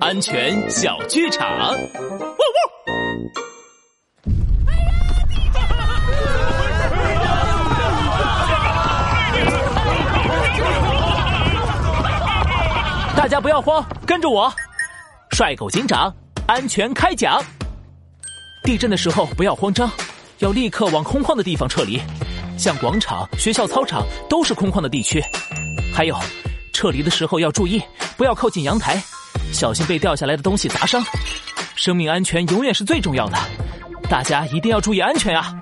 安全小剧场。汪汪！大家不要慌，跟着我，帅狗警长，安全开讲。地震的时候不要慌张，要立刻往空旷的地方撤离，像广场、学校操场都是空旷的地区。还有，撤离的时候要注意，不要靠近阳台，小心被掉下来的东西砸伤。生命安全永远是最重要的，大家一定要注意安全啊！